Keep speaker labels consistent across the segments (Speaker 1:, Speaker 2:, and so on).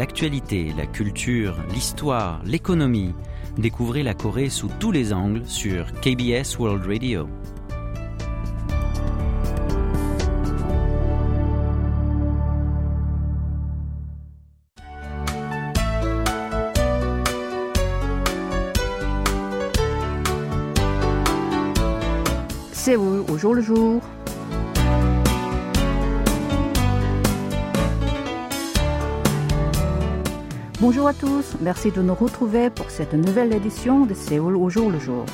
Speaker 1: l'actualité, la culture, l'histoire, l'économie. Découvrez la Corée sous tous les angles sur KBS World Radio.
Speaker 2: Séoul au jour le jour? Bonjour à tous, merci de nous retrouver pour cette nouvelle édition de Séoul au jour le jour.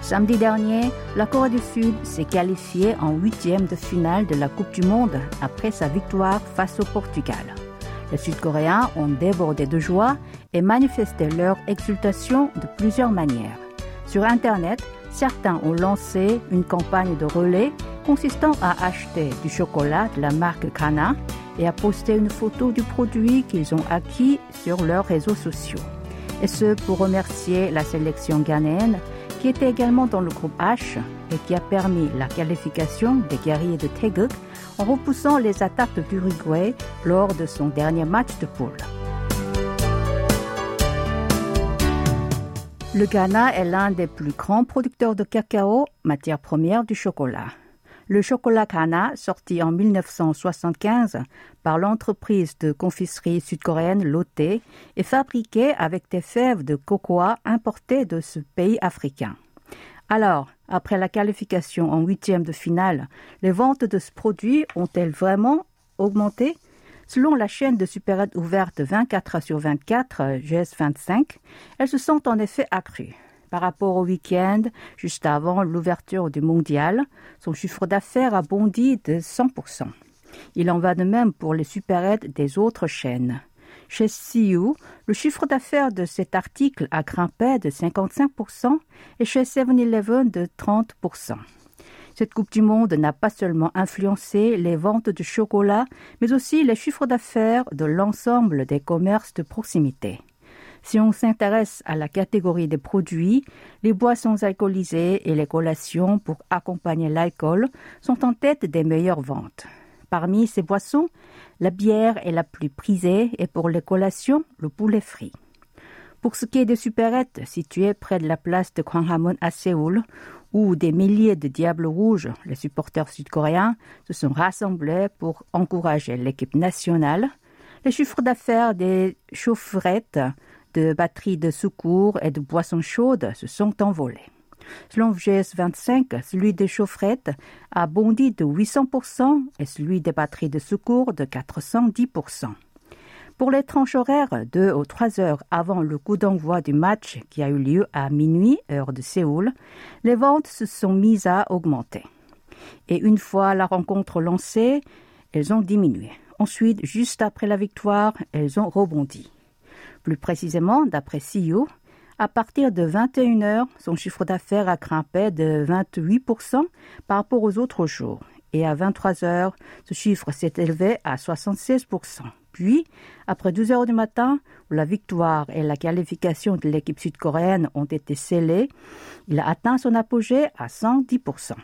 Speaker 2: Samedi dernier, la Corée du Sud s'est qualifiée en huitième de finale de la Coupe du Monde après sa victoire face au Portugal. Les Sud-Coréens ont débordé de joie et manifesté leur exultation de plusieurs manières. Sur Internet, certains ont lancé une campagne de relais consistant à acheter du chocolat de la marque Kana et à poster une photo du produit qu'ils ont acquis sur leurs réseaux sociaux. Et ce pour remercier la sélection ghanéenne qui était également dans le groupe H et qui a permis la qualification des guerriers de Taeguk en repoussant les attaques de l'Uruguay lors de son dernier match de poule. Le Ghana est l'un des plus grands producteurs de cacao, matière première du chocolat. Le chocolat Ghana, sorti en 1975 par l'entreprise de confiserie sud-coréenne Lotte, est fabriqué avec des fèves de cocoa importées de ce pays africain. Alors, après la qualification en huitième de finale, les ventes de ce produit ont-elles vraiment augmenté? Selon la chaîne de supérette ouverte 24 heures sur 24, GS25, elles se sont en effet accrues. Par rapport au week-end, juste avant l'ouverture du mondial, son chiffre d'affaires a bondi de 100%. Il en va de même pour les supérettes des autres chaînes. Chez CU, le chiffre d'affaires de cet article a grimpé de 55% et chez 7-Eleven de 30%. Cette Coupe du Monde n'a pas seulement influencé les ventes de chocolat, mais aussi les chiffres d'affaires de l'ensemble des commerces de proximité. Si on s'intéresse à la catégorie des produits, les boissons alcoolisées et les collations pour accompagner l'alcool sont en tête des meilleures ventes. Parmi ces boissons, la bière est la plus prisée et pour les collations, le poulet frit. Pour ce qui est des supérettes situées près de la place de Gwanghwamun à Séoul, où des milliers de diables rouges, les supporters sud-coréens, se sont rassemblés pour encourager l'équipe nationale, les chiffres d'affaires des chaufferettes de batteries de secours et de boissons chaudes se sont envolés. Selon GS25, celui des chaufferettes a bondi de 800% et celui des batteries de secours de 410%. Pour les tranches horaires, deux ou trois heures avant le coup d'envoi du match qui a eu lieu à minuit, heure de Séoul, les ventes se sont mises à augmenter. Et une fois la rencontre lancée, elles ont diminué. Ensuite, juste après la victoire, elles ont rebondi. Plus précisément, d'après CEO, à partir de 21 heures, son chiffre d'affaires a grimpé de 28% par rapport aux autres jours. Et à 23 heures, ce chiffre s'est élevé à 76%. Puis, après 12 heures du matin, où la victoire et la qualification de l'équipe sud-coréenne ont été scellées, il a atteint son apogée à 110%.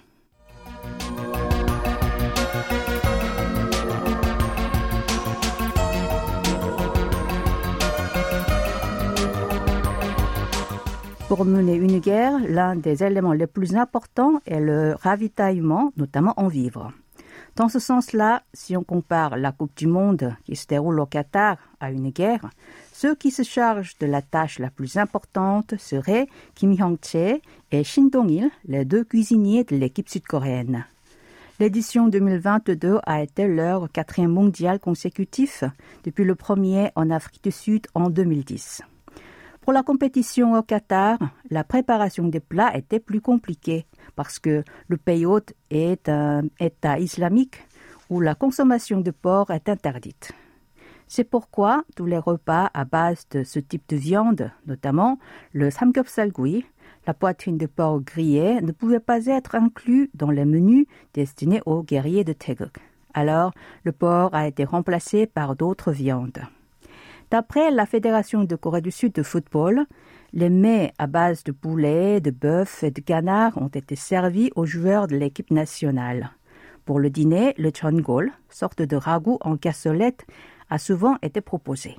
Speaker 2: Pour mener une guerre, l'un des éléments les plus importants est le ravitaillement, notamment en vivres. Dans ce sens-là, si on compare la Coupe du Monde qui se déroule au Qatar à une guerre, ceux qui se chargent de la tâche la plus importante seraient Kim Hyong-chae et Shin Dong-il, les deux cuisiniers de l'équipe sud-coréenne. L'édition 2022 a été leur quatrième mondial consécutif depuis le premier en Afrique du Sud en 2010. Pour la compétition au Qatar, la préparation des plats était plus compliquée parce que le pays hôte est un État islamique où la consommation de porc est interdite. C'est pourquoi tous les repas à base de ce type de viande, notamment le samgyeopsalgui, la poitrine de porc grillée, ne pouvaient pas être inclus dans les menus destinés aux guerriers de Taeguk. Alors, le porc a été remplacé par d'autres viandes. D'après la Fédération de Corée du Sud de football, les mets à base de poulet, de bœuf et de canard ont été servis aux joueurs de l'équipe nationale. Pour le dîner, le chongol, sorte de ragoût en cassolette, a souvent été proposé.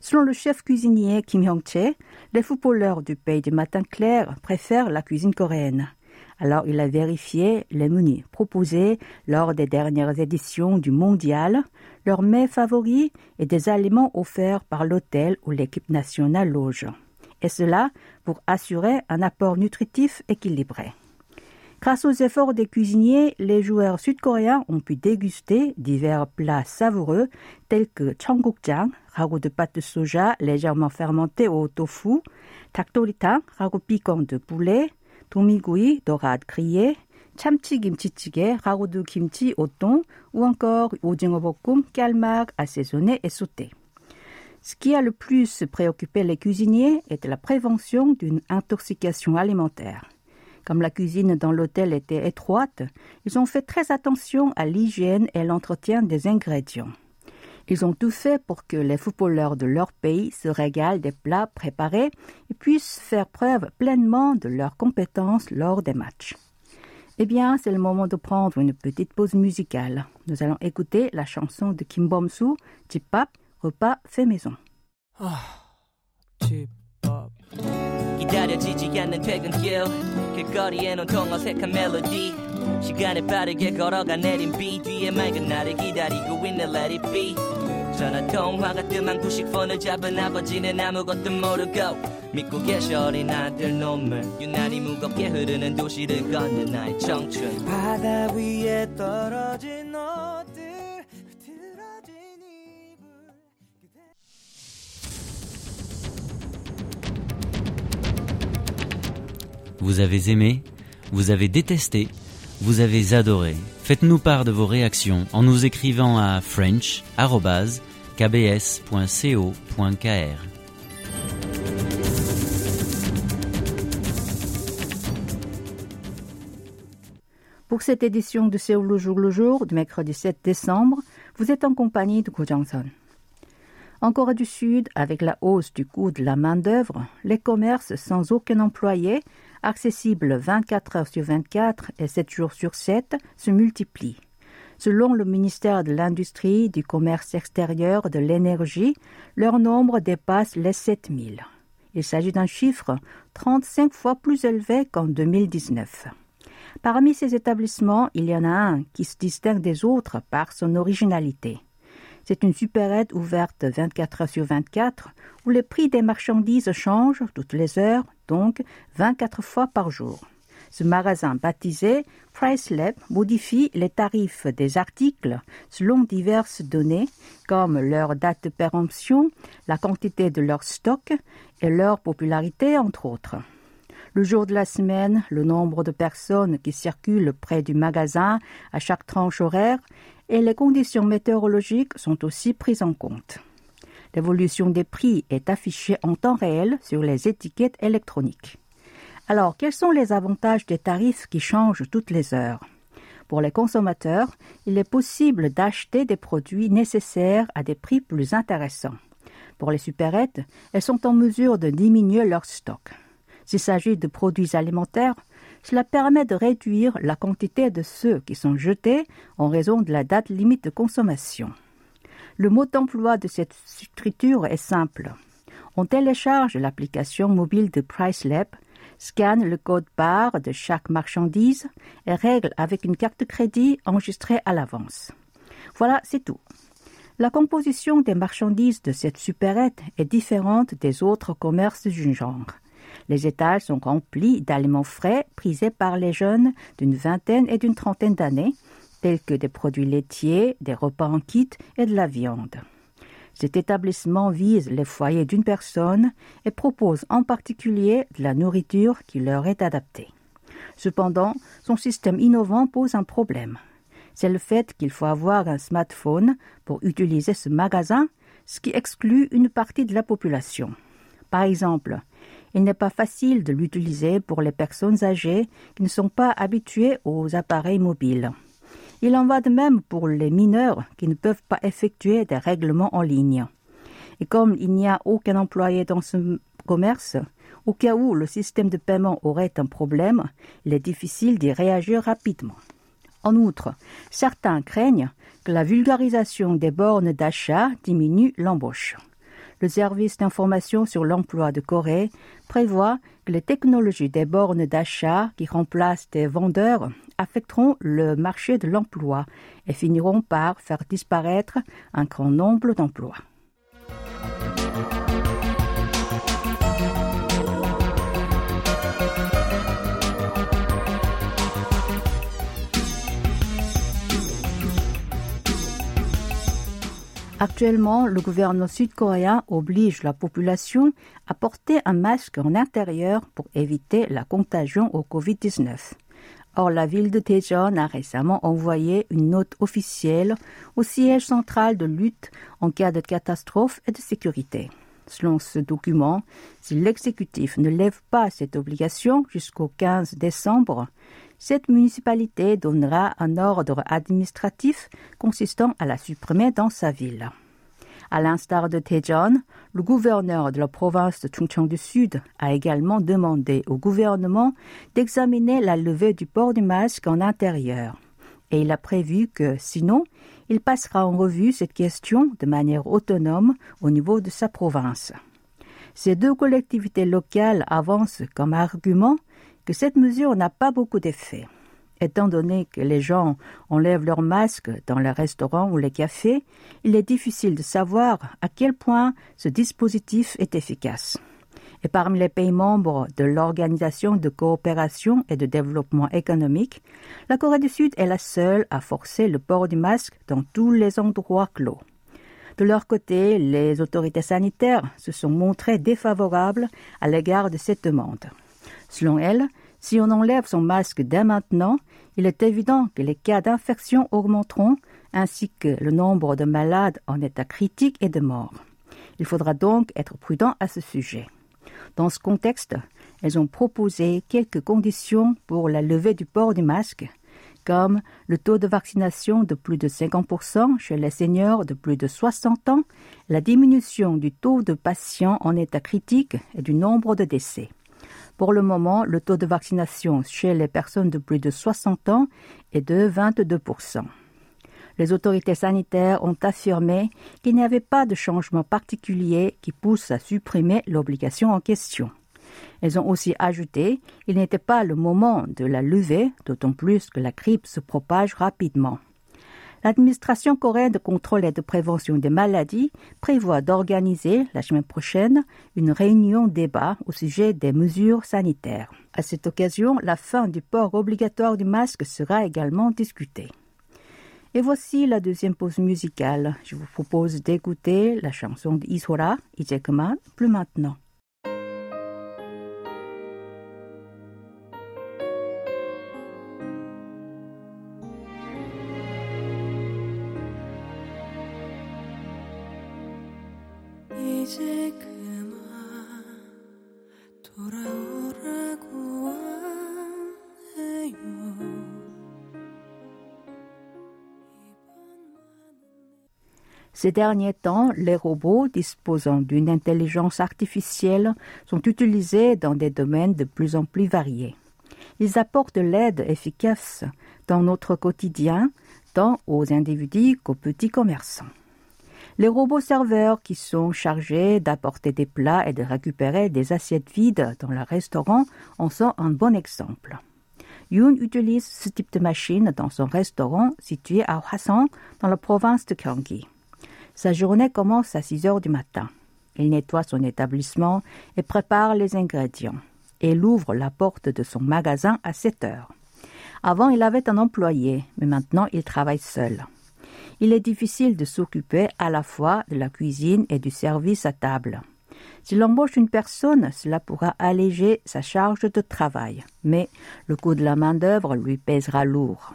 Speaker 2: Selon le chef cuisinier Kim Hyung-chae, les footballeurs du pays du matin clair préfèrent la cuisine coréenne. Alors il a vérifié les menus proposés lors des dernières éditions du mondial, leur mets favori est des aliments offerts par l'hôtel ou l'équipe nationale loge. Et cela pour assurer un apport nutritif équilibré. Grâce aux efforts des cuisiniers, les joueurs sud-coréens ont pu déguster divers plats savoureux tels que changgukjang, ragoût de pâte de soja légèrement fermentée au tofu, taktorita, ragoût piquant de poulet, tomigui dorade grillée, 참치 김치찌개, ragoût de kimchi au thon ou encore 오징어 볶음, calmar assaisonné et sauté. Ce qui a le plus préoccupé les cuisiniers était la prévention d'une intoxication alimentaire. Comme la cuisine dans l'hôtel était étroite, ils ont fait très attention à l'hygiène et l'entretien des ingrédients. Ils ont tout fait pour que les footballeurs de leur pays se régalent des plats préparés et puissent faire preuve pleinement de leurs compétences lors des matchs. Eh bien, c'est le moment de prendre une petite pause musicale. Nous allons écouter la chanson de Kim Bom-soo, Pap, repas fait maison.
Speaker 3: 기다려지지 않는 퇴근길 길거리엔 온통 어색한 멜로디 시간에 빠르게 걸어가 내린 비 뒤에 맑은 나를 기다리고 있는 Let it be 전화 통화가 뜸한 90폰을 잡은 아버지는 아무것도 모르고 믿고 계셔 어린 아들 놈을 유난히 무겁게 흐르는 도시를 걷는 나의 청춘 바다 위에 떨어진 너들 흐트러진 이불
Speaker 1: Vous avez aimé, vous avez détesté, vous avez adoré. Faites-nous part de vos réactions en nous écrivant à french.kbs.co.kr.
Speaker 2: Pour cette édition de Séoul le jour le jour du mercredi 7 décembre, vous êtes en compagnie de Ko Jong-son. En Corée du Sud, avec la hausse du coût de la main-d'œuvre, les commerces sans aucun employé, accessibles 24 heures sur 24 et 7 jours sur 7, se multiplient. Selon le ministère de l'Industrie, du Commerce extérieur, de l'Énergie, leur nombre dépasse les 7000. Il s'agit d'un chiffre 35 fois plus élevé qu'en 2019. Parmi ces établissements, il y en a un qui se distingue des autres par son originalité. C'est une supérette ouverte 24 heures sur 24 où les prix des marchandises changent toutes les heures, donc 24 fois par jour. Ce magasin baptisé Price Lab modifie les tarifs des articles selon diverses données comme leur date de péremption, la quantité de leur stock et leur popularité entre autres. Le jour de la semaine, le nombre de personnes qui circulent près du magasin à chaque tranche horaire et les conditions météorologiques sont aussi prises en compte. L'évolution des prix est affichée en temps réel sur les étiquettes électroniques. Alors, quels sont les avantages des tarifs qui changent toutes les heures? Pour les consommateurs, il est possible d'acheter des produits nécessaires à des prix plus intéressants. Pour les supérettes, elles sont en mesure de diminuer leur stock. S'il s'agit de produits alimentaires, cela permet de réduire la quantité de ceux qui sont jetés en raison de la date limite de consommation. Le mot d'emploi de cette structure est simple. On télécharge l'application mobile de PriceLab, scanne le code barre de chaque marchandise et règle avec une carte de crédit enregistrée à l'avance. Voilà, c'est tout. La composition des marchandises de cette supérette est différente des autres commerces du genre. Les étages sont remplis d'aliments frais prisés par les jeunes d'une vingtaine et d'une trentaine d'années, tels que des produits laitiers, des repas en kit et de la viande. Cet établissement vise les foyers d'une personne et propose en particulier de la nourriture qui leur est adaptée. Cependant, son système innovant pose un problème. C'est le fait qu'il faut avoir un smartphone pour utiliser ce magasin, ce qui exclut une partie de la population. Par exemple, il n'est pas facile de l'utiliser pour les personnes âgées qui ne sont pas habituées aux appareils mobiles. Il en va de même pour les mineurs qui ne peuvent pas effectuer des règlements en ligne. Et comme il n'y a aucun employé dans ce commerce, au cas où le système de paiement aurait un problème, il est difficile d'y réagir rapidement. En outre, certains craignent que la vulgarisation des bornes d'achat diminue l'embauche. Le service d'information sur l'emploi de Corée prévoit que les technologies des bornes d'achat qui remplacent des vendeurs affecteront le marché de l'emploi et finiront par faire disparaître un grand nombre d'emplois. Actuellement, le gouvernement sud-coréen oblige la population à porter un masque en intérieur pour éviter la contagion au Covid-19. Or, la ville de Daejeon a récemment envoyé une note officielle au siège central de lutte en cas de catastrophe et de sécurité. Selon ce document, si l'exécutif ne lève pas cette obligation jusqu'au 15 décembre, cette municipalité donnera un ordre administratif consistant à la supprimer dans sa ville. À l'instar de Daejeon, le gouverneur de la province de Chungcheong du Sud a également demandé au gouvernement d'examiner la levée du port du masque en intérieur. Et il a prévu que, sinon, il passera en revue cette question de manière autonome au niveau de sa province. Ces deux collectivités locales avancent comme argument que cette mesure n'a pas beaucoup d'effet. Étant donné que les gens enlèvent leurs masques dans les restaurants ou les cafés, il est difficile de savoir à quel point ce dispositif est efficace. Et parmi les pays membres de l'Organisation de coopération et de développement économique, la Corée du Sud est la seule à forcer le port du masque dans tous les endroits clos. De leur côté, les autorités sanitaires se sont montrées défavorables à l'égard de cette demande. Selon elles, si on enlève son masque dès maintenant, il est évident que les cas d'infection augmenteront ainsi que le nombre de malades en état critique et de morts. Il faudra donc être prudent à ce sujet. Dans ce contexte, elles ont proposé quelques conditions pour la levée du port du masque, comme le taux de vaccination de plus de 50% chez les seniors de plus de 60 ans, la diminution du taux de patients en état critique et du nombre de décès. Pour le moment, le taux de vaccination chez les personnes de plus de 60 ans est de 22% Les autorités sanitaires ont affirmé qu'il n'y avait pas de changement particulier qui pousse à supprimer l'obligation en question. Elles ont aussi ajouté qu'il n'était pas le moment de la lever, d'autant plus que la grippe se propage rapidement. L'administration coréenne de contrôle et de prévention des maladies prévoit d'organiser la semaine prochaine une réunion débat au sujet des mesures sanitaires. À cette occasion, la fin du port obligatoire du masque sera également discutée. Et voici la deuxième pause musicale. Je vous propose d'écouter la chanson d'Isora, Ijekuman, plus maintenant. Ces derniers temps, les robots disposant d'une intelligence artificielle sont utilisés dans des domaines de plus en plus variés. Ils apportent l'aide efficace dans notre quotidien, tant aux individus qu'aux petits commerçants. Les robots serveurs qui sont chargés d'apporter des plats et de récupérer des assiettes vides dans le restaurant en sont un bon exemple. Yoon utilise ce type de machine dans son restaurant situé à Hwasong dans la province de Gyeonggi. Sa journée commence à 6 heures du matin. Il nettoie son établissement et prépare les ingrédients. Il ouvre la porte de son magasin à 7 heures. Avant, il avait un employé, mais maintenant il travaille seul. Il est difficile de s'occuper à la fois de la cuisine et du service à table. S'il embauche une personne, cela pourra alléger sa charge de travail, mais le coût de la main-d'œuvre lui pèsera lourd.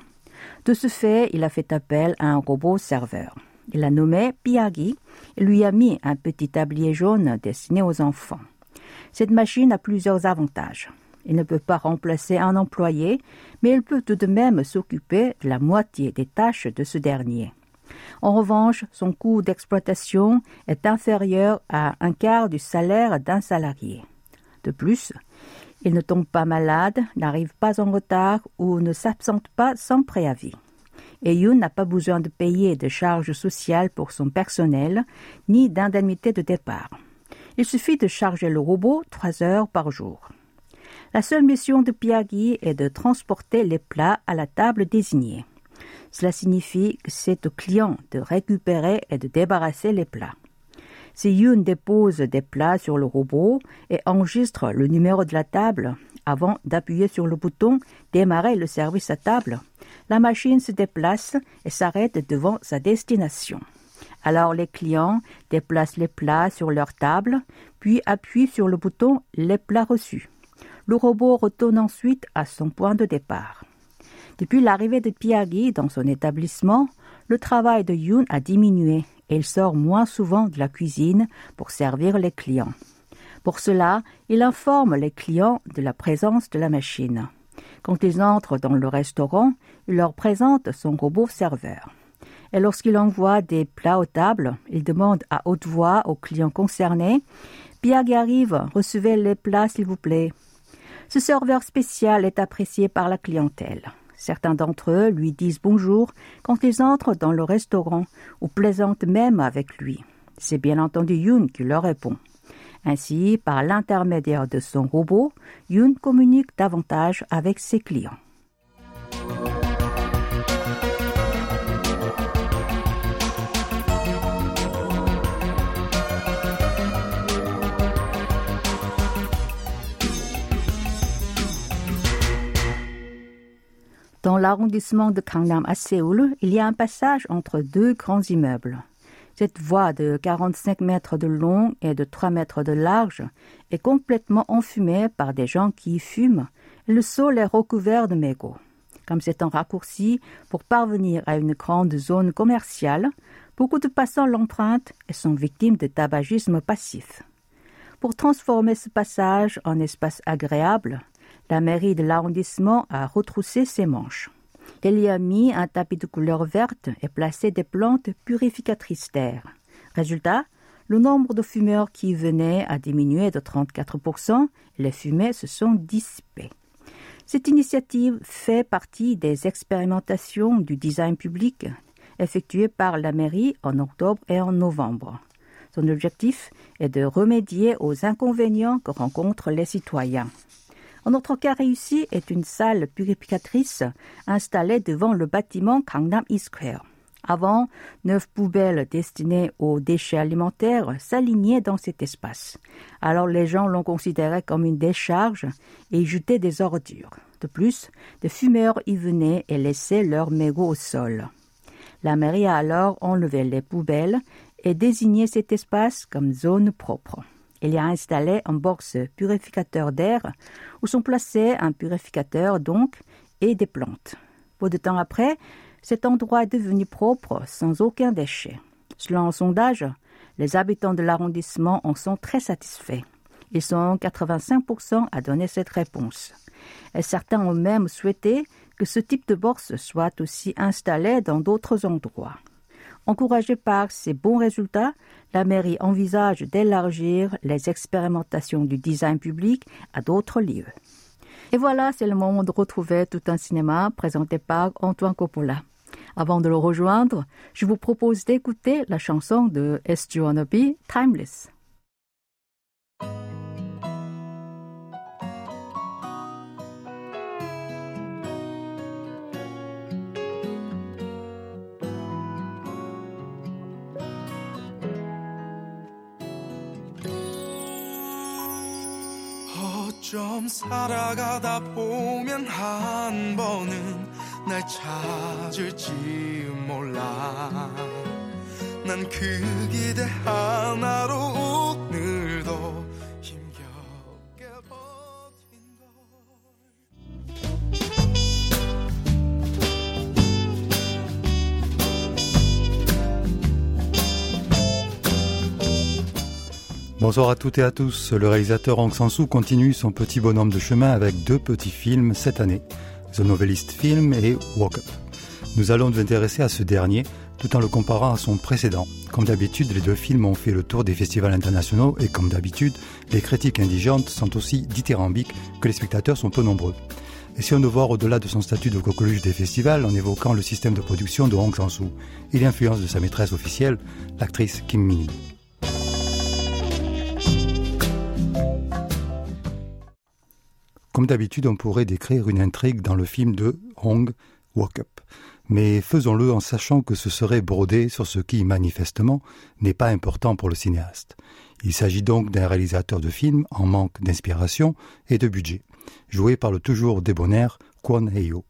Speaker 2: De ce fait, il a fait appel à un robot serveur. Il l'a nommé Piagi et lui a mis un petit tablier jaune destiné aux enfants. Cette machine a plusieurs avantages. Il ne peut pas remplacer un employé, mais il peut tout de même s'occuper de la moitié des tâches de ce dernier. En revanche, son coût d'exploitation est inférieur à un quart du salaire d'un salarié. De plus, il ne tombe pas malade, n'arrive pas en retard ou ne s'absente pas sans préavis. Et Yoon n'a pas besoin de payer de charges sociales pour son personnel ni d'indemnité de départ. Il suffit de charger le robot trois heures par jour. La seule mission de Piagi est de transporter les plats à la table désignée. Cela signifie que c'est au client de récupérer et de débarrasser les plats. Si Yoon dépose des plats sur le robot et enregistre le numéro de la table avant d'appuyer sur le bouton Démarrer le service à table, la machine se déplace et s'arrête devant sa destination. Alors les clients déplacent les plats sur leur table, puis appuient sur le bouton Les plats reçus. Le robot retourne ensuite à son point de départ. Depuis l'arrivée de Piagi dans son établissement, le travail de Yoon a diminué et il sort moins souvent de la cuisine pour servir les clients. Pour cela, il informe les clients de la présence de la machine. Quand ils entrent dans le restaurant, leur présente son robot serveur. Et lorsqu'il envoie des plats aux tables, il demande à haute voix aux clients concernés Piagi arrive, recevez les plats s'il vous plaît. Ce serveur spécial est apprécié par la clientèle. Certains d'entre eux lui disent bonjour quand ils entrent dans le restaurant ou plaisantent même avec lui. C'est bien entendu Yoon qui leur répond. Ainsi, par l'intermédiaire de son robot, Yoon communique davantage avec ses clients. Dans l'arrondissement de Gangnam à Séoul, il y a un passage entre deux grands immeubles. Cette voie de 45 mètres de long et de 3 mètres de large est complètement enfumée par des gens qui y fument et le sol est recouvert de mégots. Comme c'est un raccourci pour parvenir à une grande zone commerciale, beaucoup de passants l'empruntent et sont victimes de tabagisme passif. Pour transformer ce passage en espace agréable, la mairie de l'arrondissement a retroussé ses manches. Elle y a mis un tapis de couleur verte et placé des plantes purificatrices d'air. Résultat, le nombre de fumeurs qui venaient a diminué de 34% et les fumées se sont dissipées. Cette initiative fait partie des expérimentations du design public effectuées par la mairie en octobre et en novembre. Son objectif est de remédier aux inconvénients que rencontrent les citoyens. Un autre cas réussi est une salle purificatrice installée devant le bâtiment Gangnam Square. Avant, neuf poubelles destinées aux déchets alimentaires s'alignaient dans cet espace. Alors les gens l'ont considéré comme une décharge et y jetaient des ordures. De plus, des fumeurs y venaient et laissaient leurs mégots au sol. La mairie a alors enlevé les poubelles et désigné cet espace comme zone propre. Il y a installé un box purificateur d'air où sont placés un purificateur donc et des plantes. Peu de temps après, cet endroit est devenu propre sans aucun déchet. Selon un sondage, les habitants de l'arrondissement en sont très satisfaits. Ils sont 85% à donner cette réponse. Certains ont même souhaité que ce type de box soit aussi installé dans d'autres endroits. Encouragée par ces bons résultats, la mairie envisage d'élargir les expérimentations du design public à d'autres lieux. Et voilà, c'est le moment de retrouver tout un cinéma présenté par Antoine Coppola. Avant de le rejoindre, je vous propose d'écouter la chanson de. Be Timeless. 좀 살아가다 보면 한 번은 날 찾을지 몰라. 난 그 기대 하나로
Speaker 4: Bonsoir à toutes et à tous. Le réalisateur Aung San Suu continue son petit bonhomme de chemin avec deux petits films cette année, The Novelist Film et Walk Up. Nous allons nous intéresser à ce dernier tout en le comparant à son précédent. Comme d'habitude, les deux films ont fait le tour des festivals internationaux et comme d'habitude, les critiques indigentes sont aussi dithyrambiques que les spectateurs sont peu nombreux. Essayons de voir au-delà de son statut de coqueluche des festivals en évoquant le système de production de Hong Sang-soo et l'influence de sa maîtresse officielle, l'actrice Kim Min. Comme d'habitude, on pourrait décrire une intrigue dans le film de Hong Walk Up. Mais faisons-le en sachant que ce serait brodé sur ce qui, manifestement, n'est pas important pour le cinéaste. Il s'agit donc d'un réalisateur de films en manque d'inspiration et de budget, joué par le toujours débonnaire Kwon Heo,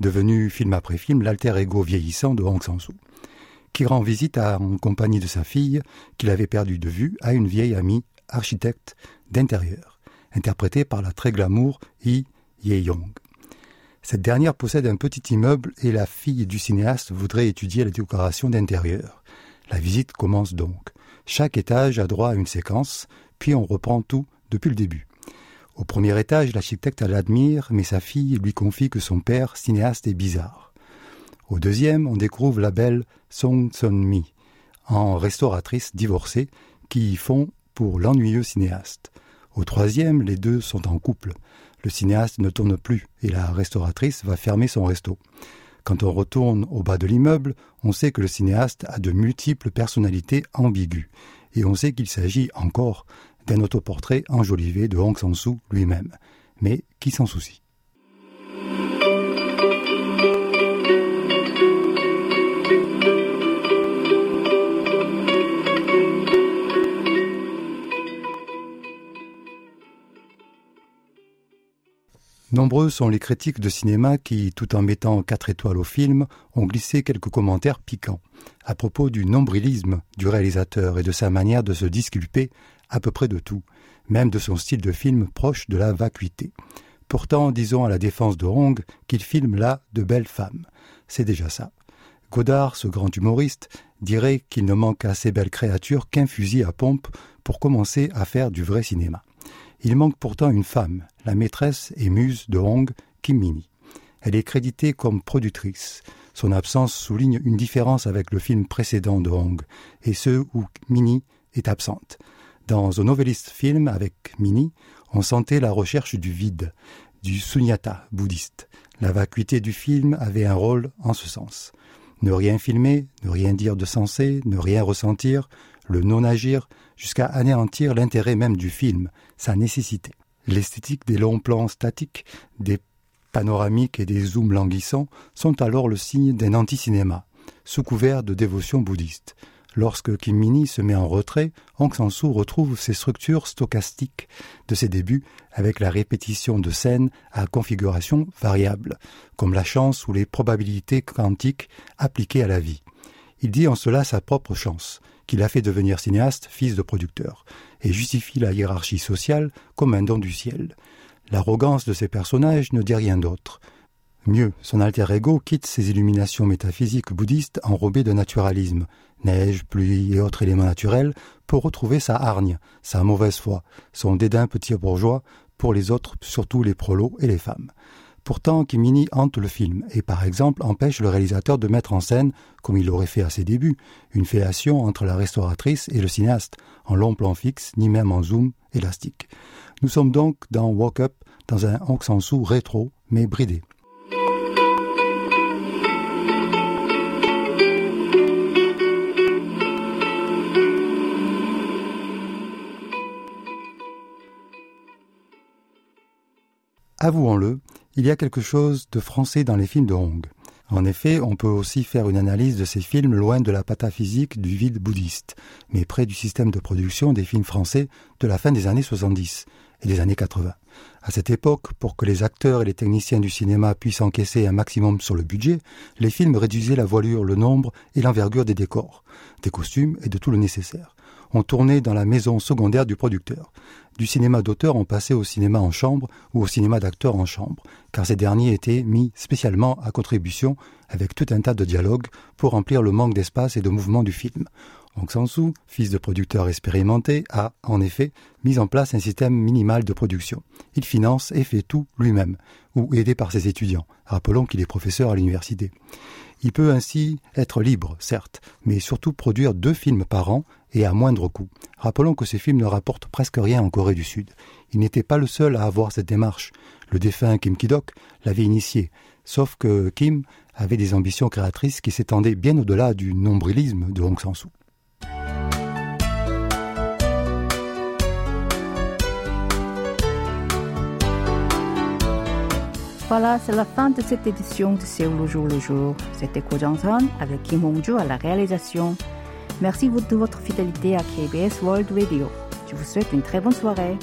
Speaker 4: devenu film après film l'alter ego vieillissant de Hong Sang-soo, qui rend visite en compagnie de sa fille, qu'il avait perdue de vue, à une vieille amie architecte d'intérieur, interprétée par la très glamour Yi Ye-yong. Cette dernière possède un petit immeuble et la fille du cinéaste voudrait étudier la décoration d'intérieur. La visite commence donc. Chaque étage a droit à une séquence, puis on reprend tout depuis le début. Au premier étage, l'architecte l'admire, mais sa fille lui confie que son père, cinéaste, est bizarre. Au deuxième, on découvre la belle Song Sun-mi, en restauratrice divorcée, qui y font pour l'ennuyeux cinéaste. Au troisième, les deux sont en couple le cinéaste ne tourne plus et la restauratrice va fermer son resto. Quand on retourne au bas de l'immeuble, on sait que le cinéaste a de multiples personnalités ambiguës, et on sait qu'il s'agit encore d'un autoportrait enjolivé de Hong Sang-soo lui-même. Mais qui s'en soucie? Nombreux sont les critiques de cinéma qui, tout en mettant quatre étoiles au film, ont glissé quelques commentaires piquants à propos du nombrilisme du réalisateur et de sa manière de se disculper à peu près de tout, même de son style de film proche de la vacuité. Pourtant, disons à la défense de Hong qu'il filme là de belles femmes. C'est déjà ça. Godard, ce grand humoriste, dirait qu'il ne manque à ces belles créatures qu'un fusil à pompe pour commencer à faire du vrai cinéma. Il manque pourtant une femme, la maîtresse et muse de Hong, Kim Mini. Elle est créditée comme productrice. Son absence souligne une différence avec le film précédent de Hong, et ce où Mini est absente. Dans The Novelist Film avec Mini, on sentait la recherche du vide, du sunyata bouddhiste. La vacuité du film avait un rôle en ce sens. Ne rien filmer, ne rien dire de sensé, ne rien ressentir, le non-agir, jusqu'à anéantir l'intérêt même du film, sa nécessité. L'esthétique des longs plans statiques, des panoramiques et des zooms languissants sont alors le signe d'un anti-cinéma, sous couvert de dévotion bouddhiste. Lorsque Kim Mini se met en retrait, Aung San retrouve ses structures stochastiques de ses débuts avec la répétition de scènes à configuration variable, comme la chance ou les probabilités quantiques appliquées à la vie. Il dit en cela sa propre chance, qu'il a fait devenir cinéaste, fils de producteur, et justifie la hiérarchie sociale comme un don du ciel. L'arrogance de ces personnages ne dit rien d'autre. Mieux, son alter ego quitte ses illuminations métaphysiques bouddhistes enrobées de naturalisme, neige, pluie et autres éléments naturels, pour retrouver sa hargne, sa mauvaise foi, son dédain petit bourgeois pour les autres, surtout les prolos et les femmes. Pourtant, Kimini hante le film et, par exemple, empêche le réalisateur de mettre en scène, comme il l'aurait fait à ses débuts, une fellation entre la restauratrice et le cinéaste, en long plan fixe, ni même en zoom élastique. Nous sommes donc dans Walk Up, dans un Hong Sang-soo rétro, mais bridé. Avouons-le, il y a quelque chose de français dans les films de Hong. En effet, on peut aussi faire une analyse de ces films loin de la pataphysique du vide bouddhiste, mais près du système de production des films français de la fin des années 70 et des années 80. À cette époque, pour que les acteurs et les techniciens du cinéma puissent encaisser un maximum sur le budget, les films réduisaient la voilure, le nombre et l'envergure des décors, des costumes et de tout le nécessaire. On tournait dans la maison secondaire du producteur. Du cinéma d'auteur, on passait au cinéma en chambre ou au cinéma d'acteur en chambre, car ces derniers étaient mis spécialement à contribution avec tout un tas de dialogues pour remplir le manque d'espace et de mouvement du film. Hong Sang-soo, fils de producteur expérimenté, a, en effet, mis en place un système minimal de production. Il finance et fait tout lui-même, ou aidé par ses étudiants. Rappelons qu'il est professeur à l'université. Il peut ainsi être libre, certes, mais surtout produire deux films par an et à moindre coût. Rappelons que ces films ne rapportent presque rien en Corée du Sud. Il n'était pas le seul à avoir cette démarche. Le défunt Kim Kidok l'avait initié, sauf que Kim avait des ambitions créatrices qui s'étendaient bien au-delà du nombrilisme de Hong Sang-soo.
Speaker 2: Voilà, c'est la fin de cette édition de Séoul le jour le jour. C'était Ko Jong-son avec Kim Hong-joo à la réalisation. Merci de votre fidélité à KBS World Radio. Je vous souhaite une très bonne soirée.